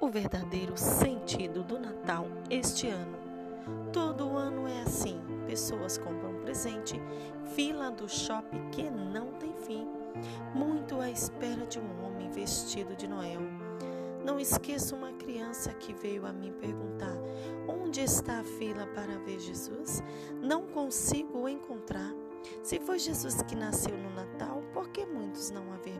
o verdadeiro sentido do Natal este ano. Todo ano é assim: pessoas compram presente, fila do shopping que não tem fim, muito à espera de um homem vestido de Noel. Não esqueço uma criança que veio a mim perguntar: onde está a fila para ver Jesus? Não consigo encontrar. Se foi Jesus que nasceu no Natal, por que muitos não a ver mais?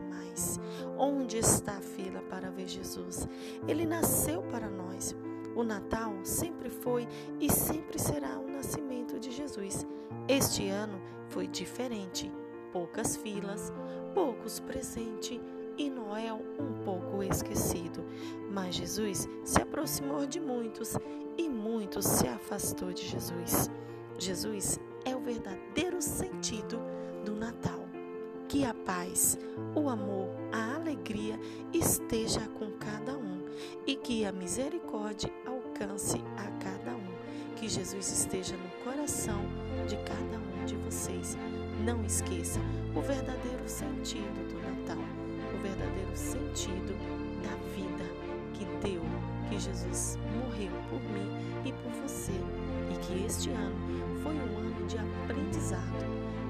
Onde está a fila para ver Jesus? Ele nasceu para nós. O Natal sempre foi e sempre será o nascimento de Jesus. Este ano foi diferente. Poucas filas, poucos presentes e Noel um pouco esquecido. Mas Jesus se aproximou de muitos e muitos se afastou de Jesus. Jesus é o verdadeiro sentido do Natal. Que a paz, o amor, a alegria esteja com cada um e que a misericórdia alcance a cada um. Que Jesus esteja no coração de cada um de vocês. Não esqueça o verdadeiro sentido do Natal, o verdadeiro sentido da vida que deu, que Jesus morreu por mim e por você, e que este ano foi um ano de aprendizado.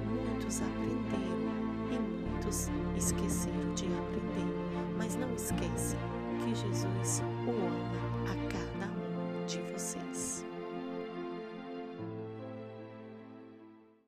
Muitos aprenderam muitos esqueceram de aprender. Mas não esqueça que Jesus o ama